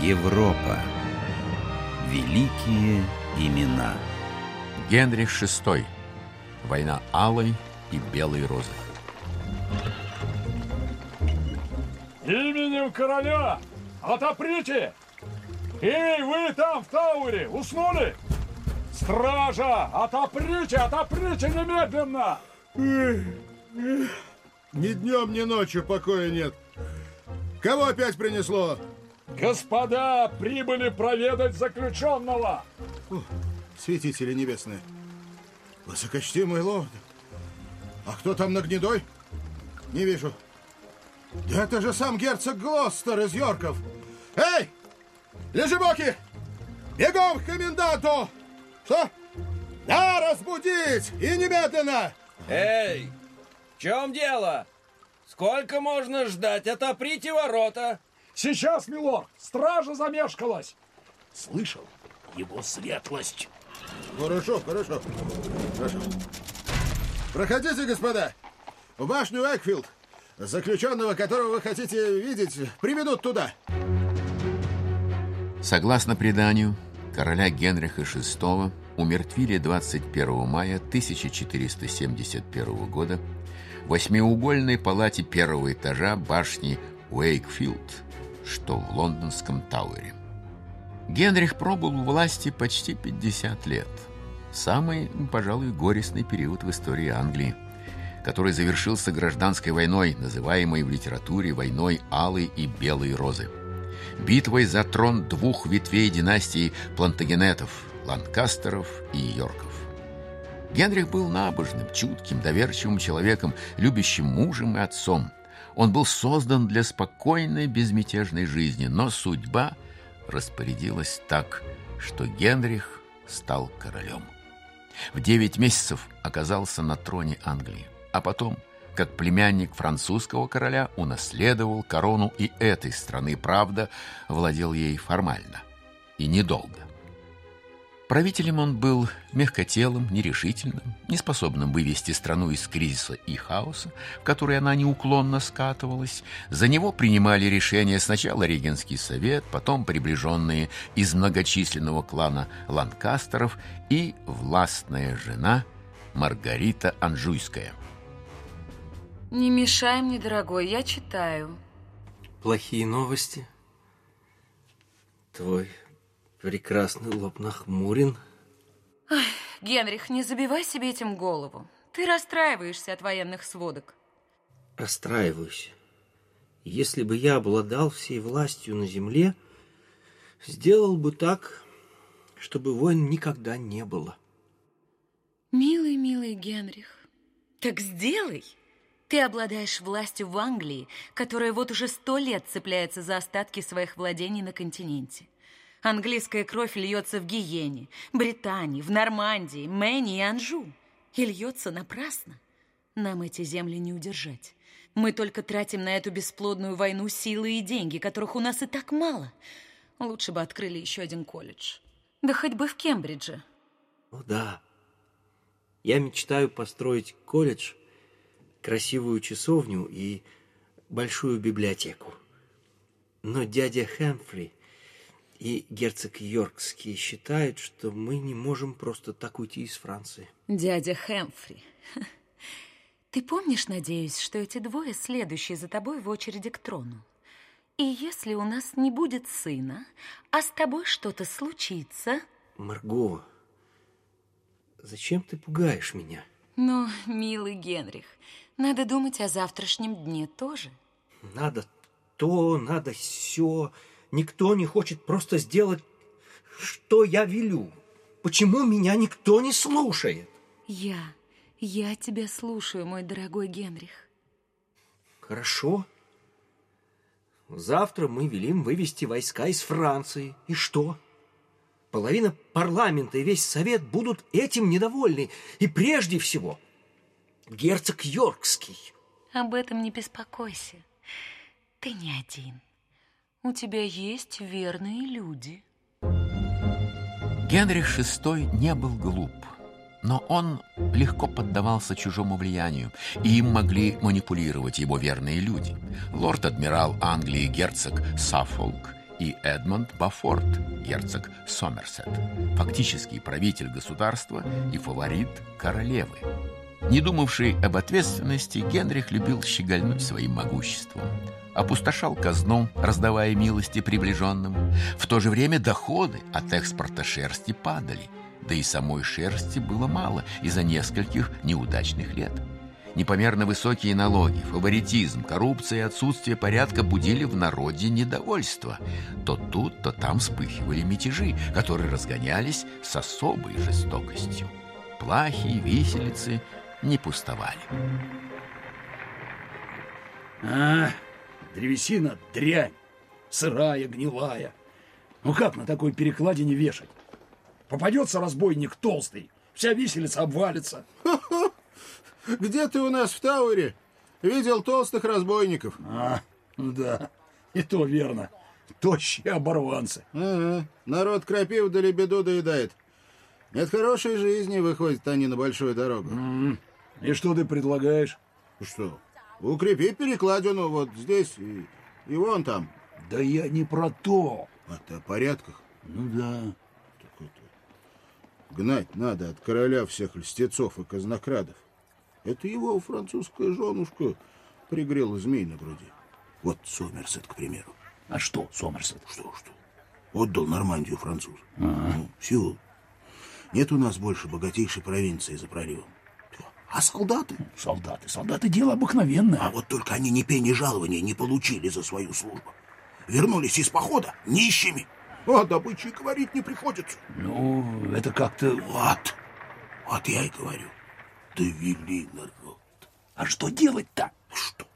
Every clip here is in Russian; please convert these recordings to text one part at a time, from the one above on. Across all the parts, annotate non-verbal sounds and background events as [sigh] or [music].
Европа. Великие имена. Генрих VI. Война алой и белой розы. Именем короля отоприте! Эй, вы там в Тауре, уснули? Стража, отоприте, отоприте немедленно! Ни днем, ни ночью покоя нет. Кого опять принесло? Господа прибыли проведать заключенного! О, святители небесные. Высокочтимый лорд. А кто там на гнедой? Не вижу. Да это же сам герцог Глостер из Йорков. Эй! Лежебоки! Бегом к коменданту! Что? Да, разбудить! И немедленно! Эй, в чем дело? Сколько можно ждать? Отоприте ворота. Сейчас, милорд, стража замешкалась. Слышал его светлость. Хорошо, хорошо. Хорошо. Проходите, господа. В башню Экфилд. Заключенного, которого вы хотите видеть, приведут туда. Согласно преданию, короля Генриха VI умертвили 21 мая 1471 года в восьмиугольной палате первого этажа башни Уэйкфилд, что в лондонском Тауэре. Генрих пробыл у власти почти 50 лет. Самый, пожалуй, горестный период в истории Англии, который завершился гражданской войной, называемой в литературе войной Алой и Белой Розы. Битвой за трон двух ветвей династии Плантагенетов, Ланкастеров и Йорков. Генрих был набожным, чутким, доверчивым человеком, любящим мужем и отцом. Он был создан для спокойной, безмятежной жизни, но судьба распорядилась так, что Генрих стал королем. В девять месяцев оказался на троне Англии, а потом, как племянник французского короля, унаследовал корону и этой страны, правда, владел ей формально и недолго. Правителем он был мягкотелым, нерешительным, неспособным вывести страну из кризиса и хаоса, в который она неуклонно скатывалась. За него принимали решения сначала регенский совет, потом приближенные из многочисленного клана Ланкастеров и властная жена Маргарита Анжуйская. Не мешай мне, дорогой, я читаю. Плохие новости. Твой Прекрасный лоб нахмурен. Ой, Генрих, не забивай себе этим голову. Ты расстраиваешься от военных сводок. Расстраиваюсь. Если бы я обладал всей властью на земле, сделал бы так, чтобы войн никогда не было. Милый, милый Генрих, так сделай. Ты обладаешь властью в Англии, которая вот уже сто лет цепляется за остатки своих владений на континенте. Английская кровь льется в Гиене, Британии, в Нормандии, Мэне и Анжу. И льется напрасно. Нам эти земли не удержать. Мы только тратим на эту бесплодную войну силы и деньги, которых у нас и так мало. Лучше бы открыли еще один колледж. Да хоть бы в Кембридже. О, да. Я мечтаю построить колледж, красивую часовню и большую библиотеку. Но дядя Хэмфри и герцог Йоркский считают, что мы не можем просто так уйти из Франции. Дядя Хэмфри. [laughs] Ты помнишь, надеюсь, что эти двое следующие за тобой в очереди к трону? И если у нас не будет сына, а с тобой что-то случится... Марго, зачем ты пугаешь меня? Ну, милый Генрих, надо думать о завтрашнем дне тоже. Надо то, надо все. Никто не хочет просто сделать, что я велю. Почему меня никто не слушает? Я, я тебя слушаю, мой дорогой Генрих. Хорошо. Завтра мы велим вывести войска из Франции. И что? Половина парламента и весь совет будут этим недовольны. И прежде всего герцог Йоркский. Об этом не беспокойся. Ты не один. У тебя есть верные люди. Генрих VI не был глуп, но он легко поддавался чужому влиянию, и им могли манипулировать его верные люди. Лорд-адмирал Англии герцог Саффолк и Эдмонд Бафорт, герцог Сомерсет, фактический правитель государства и фаворит королевы. Не думавший об ответственности, Генрих любил щегольнуть своим могуществом. Опустошал казну, раздавая милости приближенным. В то же время доходы от экспорта шерсти падали. Да и самой шерсти было мало из-за нескольких неудачных лет. Непомерно высокие налоги, фаворитизм, коррупция и отсутствие порядка будили в народе недовольство. То тут, то там вспыхивали мятежи, которые разгонялись с особой жестокостью. Плахи и виселицы не пустовали. А, древесина дрянь, сырая, гнилая. Ну как на такой перекладине вешать? Попадется разбойник толстый, вся виселица обвалится. Где ты у нас в Тауэре видел толстых разбойников? А, ну да, и то верно. Тощие оборванцы. Ага, народ крапив да лебеду доедает. Нет хорошей жизни, выходят они на большую дорогу. И что ты предлагаешь? Что? Укрепи перекладину вот здесь и, и вон там. Да я не про то. А ты о порядках? Ну да. Так это... Гнать надо от короля всех льстецов и казнокрадов. Это его французская женушка пригрела змей на груди. Вот Сомерсет, к примеру. А что, Сомерсет? Что, что? Отдал Нормандию француз. Ну, все. Нет у нас больше богатейшей провинции за проливом. А солдаты? Солдаты, солдаты дело обыкновенное. А вот только они ни пени жалования не получили за свою службу. Вернулись из похода нищими. О добыче говорить не приходится. Ну, это как-то... Вот, вот я и говорю. Довели народ. А что делать-то? Что?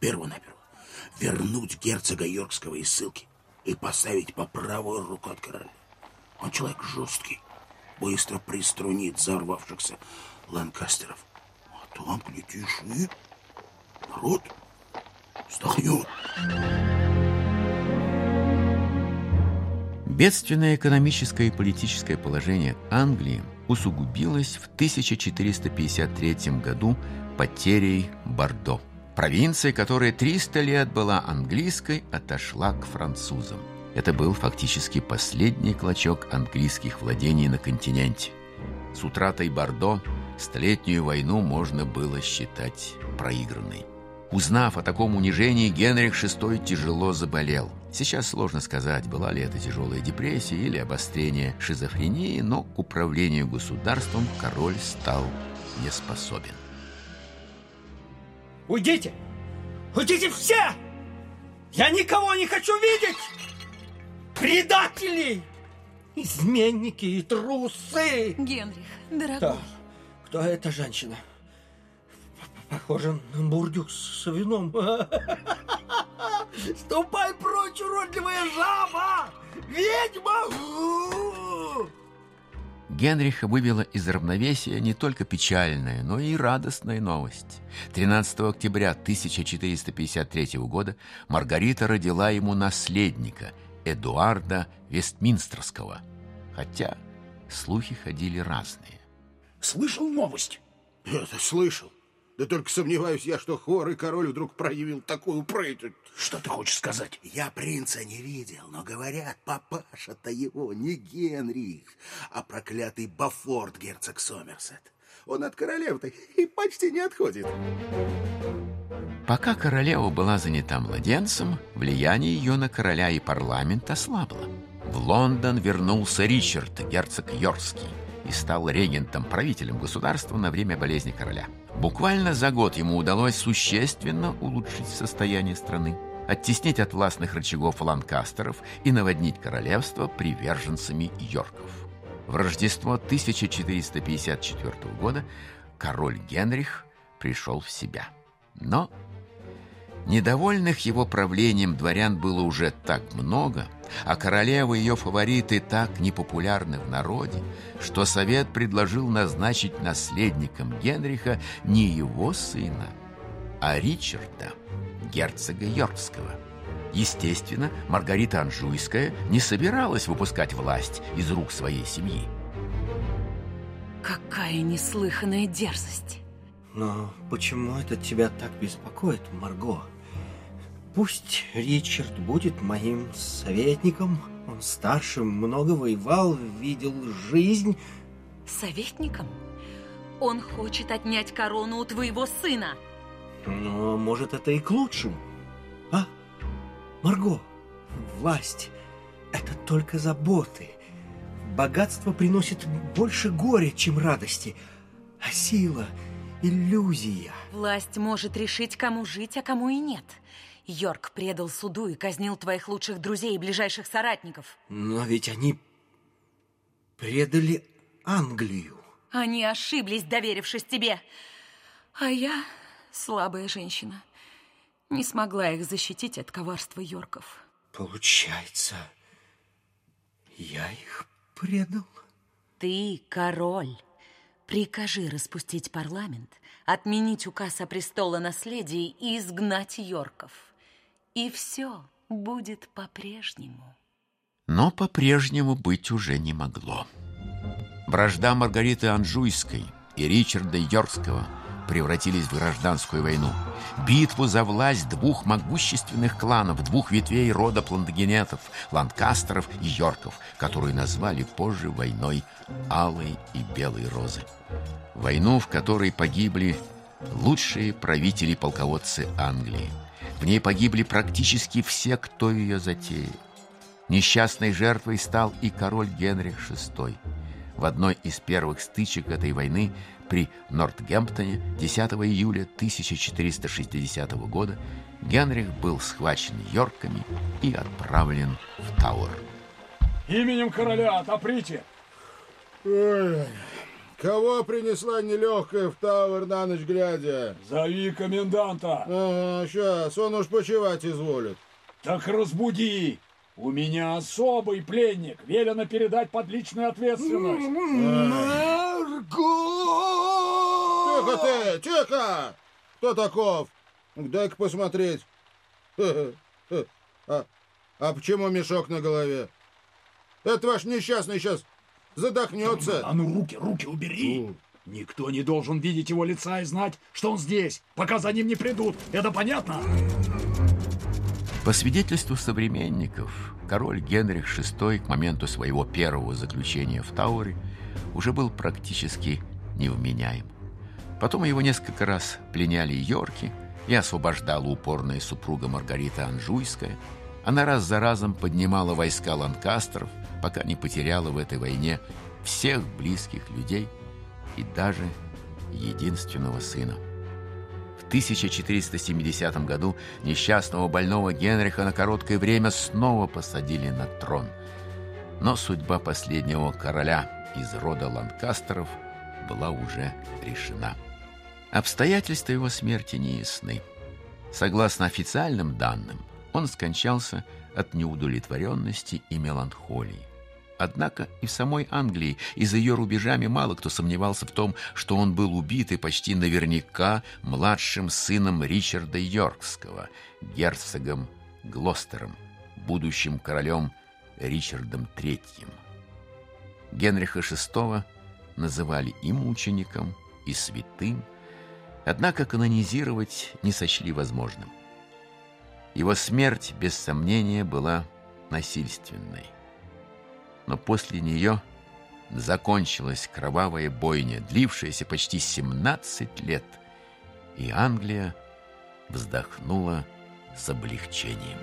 Перво-наперво. Вернуть герцога Йоркского из ссылки и поставить по правую руку от короля. Он человек жесткий. Быстро приструнит взорвавшихся ланкастеров. Там, глядишь, и народ вздохнет. Бедственное экономическое и политическое положение Англии усугубилось в 1453 году потерей Бордо. Провинция, которая 300 лет была английской, отошла к французам. Это был фактически последний клочок английских владений на континенте. С утратой Бордо столетнюю войну можно было считать проигранной. Узнав о таком унижении, Генрих VI тяжело заболел. Сейчас сложно сказать, была ли это тяжелая депрессия или обострение шизофрении, но к управлению государством король стал не способен. Уйдите! Уйдите все! Я никого не хочу видеть! Предатели! Изменники и трусы! Генрих, дорогой, Кто? Кто эта женщина? Похоже на бурдюк с вином. [laughs] Ступай прочь, уродливая жаба! Ведьма! Генриха вывела из равновесия не только печальная, но и радостная новость. 13 октября 1453 года Маргарита родила ему наследника, Эдуарда Вестминстерского. Хотя слухи ходили разные. Слышал новость? Это слышал. Да только сомневаюсь я, что хворый король вдруг проявил такую прыть. Что ты хочешь сказать? Я принца не видел, но говорят, папаша-то его не Генрих, а проклятый Бафорт, герцог Сомерсет. Он от королев-то и почти не отходит. Пока королева была занята младенцем, влияние ее на короля и парламент ослабло. В Лондон вернулся Ричард, герцог Йоркский, и стал регентом, правителем государства на время болезни короля. Буквально за год ему удалось существенно улучшить состояние страны, оттеснить от властных рычагов ланкастеров и наводнить королевство приверженцами Йорков. В Рождество 1454 года король Генрих пришел в себя. Но недовольных его правлением дворян было уже так много, а королева и ее фавориты так непопулярны в народе, что совет предложил назначить наследником Генриха не его сына, а Ричарда, герцога Йоркского. Естественно, Маргарита Анжуйская не собиралась выпускать власть из рук своей семьи. какая неслыханная дерзость. Но почему это тебя так беспокоит, Марго? Пусть Ричард будет моим советником. Он старше, много воевал, видел жизнь. Советником? Он хочет отнять корону у твоего сына. Но, может, это и к лучшему. А, Марго, власть — это только заботы. Богатство приносит больше горя, чем радости. А сила — иллюзия. Власть может решить, кому жить, а кому и нет. Йорк предал суду и казнил твоих лучших друзей и ближайших соратников. Но ведь они предали Англию. Они ошиблись, доверившись тебе. А я, слабая женщина, не смогла их защитить от коварства Йорков. Получается, я их предал? Ты король. Прикажи распустить парламент, отменить указ о престолонаследии и изгнать Йорков. И все будет по-прежнему. Но по-прежнему быть уже не могло. Вражда Маргариты Анжуйской и Ричарда Йоркского превратились в гражданскую войну. Битву за власть двух могущественных кланов, двух ветвей рода плантагенетов, ланкастеров и йорков, которую назвали позже войной Алой и Белой Розы. Войну, в которой погибли лучшие правители-полководцы Англии. В ней погибли практически все, кто ее затеял. Несчастной жертвой стал и король Генрих VI – в одной из первых стычек этой войны при Нортгемптоне 10 июля 1460 года Генрих был схвачен Йорками и отправлен в Тауэр. Именем короля отоприте! Ой, кого принесла нелегкая в Тауэр на ночь глядя? Зови коменданта! Ага, сейчас, он уж почевать изволит. Так разбуди! У меня особый пленник. Велено передать под личную ответственность. Марго! Тихо ты, тихо! Кто таков? Дай-ка посмотреть. [laughs] А, а почему мешок на голове? Это ваш несчастный сейчас задохнется. А ну руки, руки убери. Никто не должен видеть его лица и знать, что он здесь, пока за ним не придут. Это понятно? По свидетельству современников, король Генрих VI к моменту своего первого заключения в Тауре уже был практически невменяем. Потом его несколько раз пленяли Йорки и освобождала упорная супруга Маргарита Анжуйская. Она раз за разом поднимала войска ланкастеров, пока не потеряла в этой войне всех близких людей и даже единственного сына. 1470 году несчастного больного Генриха на короткое время снова посадили на трон. Но судьба последнего короля из рода Ланкастеров была уже решена. Обстоятельства его смерти не ясны. Согласно официальным данным, он скончался от неудовлетворенности и меланхолии. Однако и в самой Англии и за ее рубежами мало кто сомневался в том, что он был убит и почти наверняка младшим сыном Ричарда Йоркского, герцогом Глостером, будущим королем Ричардом III. Генриха VI называли и мучеником, и святым, однако канонизировать не сочли возможным. Его смерть, без сомнения, была насильственной но после нее закончилась кровавая бойня, длившаяся почти 17 лет, и Англия вздохнула с облегчением.